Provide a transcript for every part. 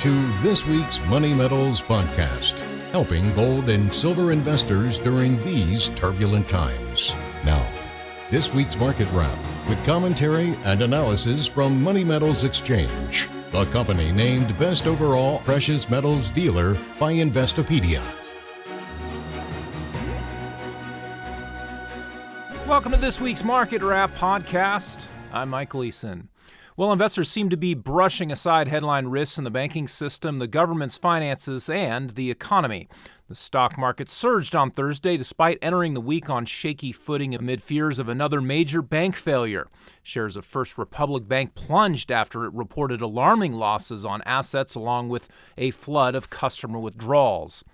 to this week's Money Metals podcast, helping gold and silver investors during these turbulent times. Now, this week's market wrap with commentary and analysis from Money Metals Exchange, the company named Best Overall Precious Metals Dealer by Investopedia. Welcome to this week's Market Wrap podcast. I'm Mike Gleason. Well, investors seem to be brushing aside headline risks in the banking system, the government's finances, and the economy. The stock market surged on Thursday despite entering the week on shaky footing amid fears of another major bank failure. Shares of First Republic Bank plunged after it reported alarming losses on assets along with a flood of customer withdrawals.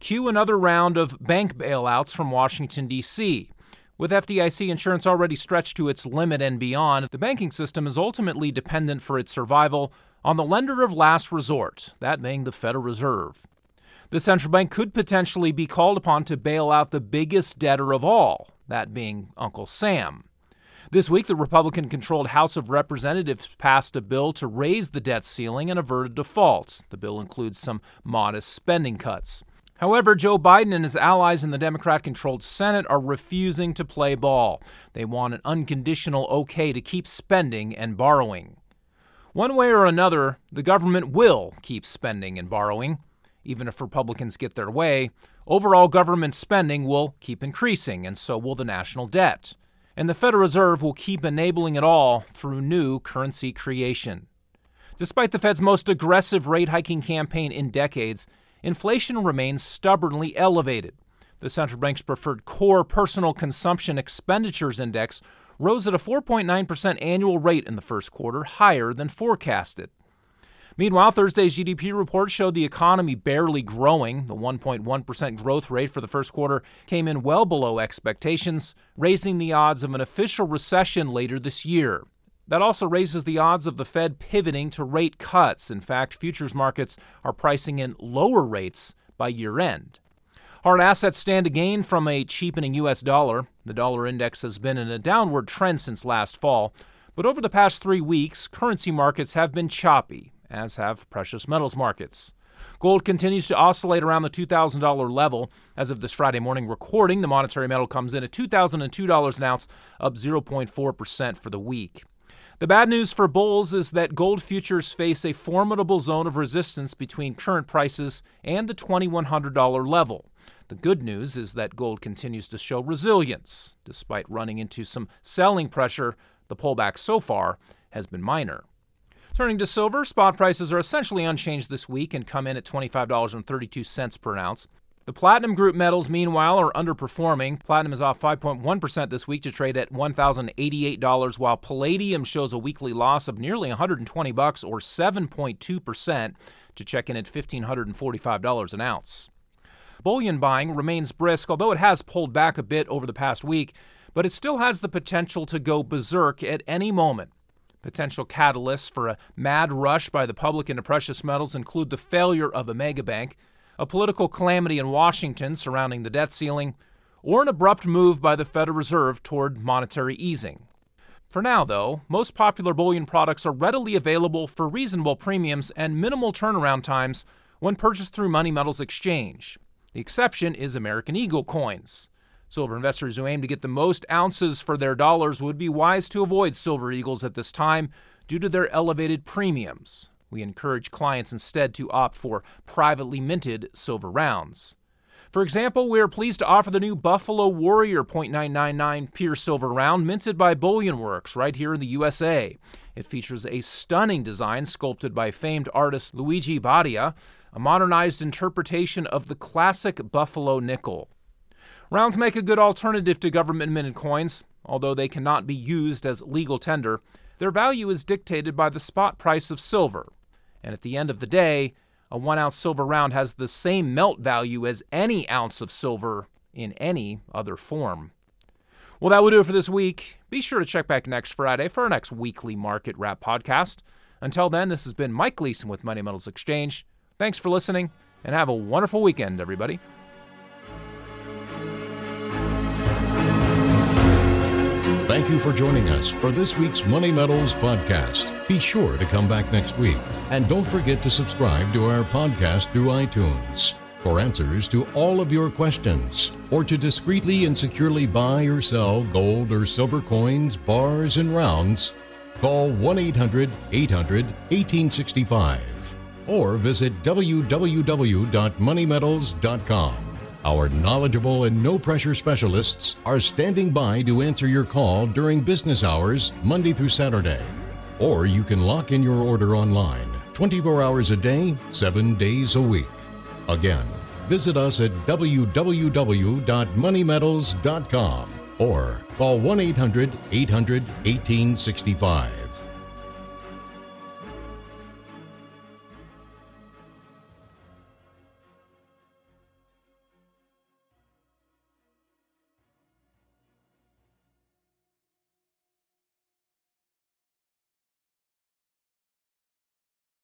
Cue another round of bank bailouts from Washington, D.C. With FDIC insurance already stretched to its limit and beyond, the banking system is ultimately dependent for its survival on the lender of last resort, that being the Federal Reserve. The central bank could potentially be called upon to bail out the biggest debtor of all, that being Uncle Sam. This week, the Republican controlled House of Representatives passed a bill to raise the debt ceiling and avert a default. The bill includes some modest spending cuts. However, Joe Biden and his allies in the Democrat controlled Senate are refusing to play ball. They want an unconditional okay to keep spending and borrowing. One way or another, the government will keep spending and borrowing. Even if Republicans get their way, overall government spending will keep increasing, and so will the national debt. And the Federal Reserve will keep enabling it all through new currency creation. Despite the Fed's most aggressive rate hiking campaign in decades, inflation remains stubbornly elevated. The central bank's preferred core personal consumption expenditures index rose at a 4.9% annual rate in the first quarter, higher than forecasted. Meanwhile, Thursday's GDP report showed the economy barely growing. The 1.1% growth rate for the first quarter came in well below expectations, raising the odds of an official recession later this year. That also raises the odds of the Fed pivoting to rate cuts. In fact, futures markets are pricing in lower rates by year end. Hard assets stand to gain from a cheapening U.S. dollar. The dollar index has been in a downward trend since last fall, but over the past three weeks, currency markets have been choppy, as have precious metals markets. Gold continues to oscillate around the $2,000 level. As of this Friday morning recording, the monetary metal comes in at $2,002 an ounce, up 0.4% for the week. The bad news for bulls is that gold futures face a formidable zone of resistance between current prices and the $2,100 level. The good news is that gold continues to show resilience. Despite running into some selling pressure, the pullback so far has been minor. Turning to silver, spot prices are essentially unchanged this week and come in at $25.32 per ounce. The platinum group metals, meanwhile, are underperforming. Platinum is off 5.1% this week to trade at $1,088, while palladium shows a weekly loss of nearly 120 bucks or 7.2% to check in at $1,545 an ounce. Bullion buying remains brisk, although it has pulled back a bit over the past week, but it still has the potential to go berserk at any moment. Potential catalysts for a mad rush by the public into precious metals include the failure of a mega bank a political calamity in Washington surrounding the debt ceiling, or an abrupt move by the Federal Reserve toward monetary easing. For now, though, most popular bullion products are readily available for reasonable premiums and minimal turnaround times when purchased through Money Metals Exchange. The exception is American Eagle coins. Silver investors who aim to get the most ounces for their dollars would be wise to avoid Silver Eagles at this time due to their elevated premiums. We encourage clients instead to opt for privately minted silver rounds. For example, we are pleased to offer the new Buffalo Warrior .999 pure silver round minted by Bullion Works right here in the USA. It features a stunning design sculpted by famed artist Luigi Badia, a modernized interpretation of the classic Buffalo nickel. Rounds make a good alternative to government minted coins, although they cannot be used as legal tender. Their value is dictated by the spot price of silver, and at the end of the day, a one ounce silver round has the same melt value as any ounce of silver in any other form. Well, that will do it for this week. Be sure to check back next Friday for our next weekly Market Wrap podcast. Until then, this has been Mike Gleason with Money Metals Exchange. Thanks for listening, and have a wonderful weekend, everybody. Thank you for joining us for this week's Money Metals podcast. Be sure to come back next week. And don't forget to subscribe to our podcast through iTunes. For answers to all of your questions, or to discreetly and securely buy or sell gold or silver coins, bars, and rounds, call 1 800 800 1865 or visit www.moneymetals.com. Our knowledgeable and no pressure specialists are standing by to answer your call during business hours, Monday through Saturday. Or you can lock in your order online 24 hours a day, 7 days a week. Again, visit us at www.moneymetals.com or call 1 800 800 1865.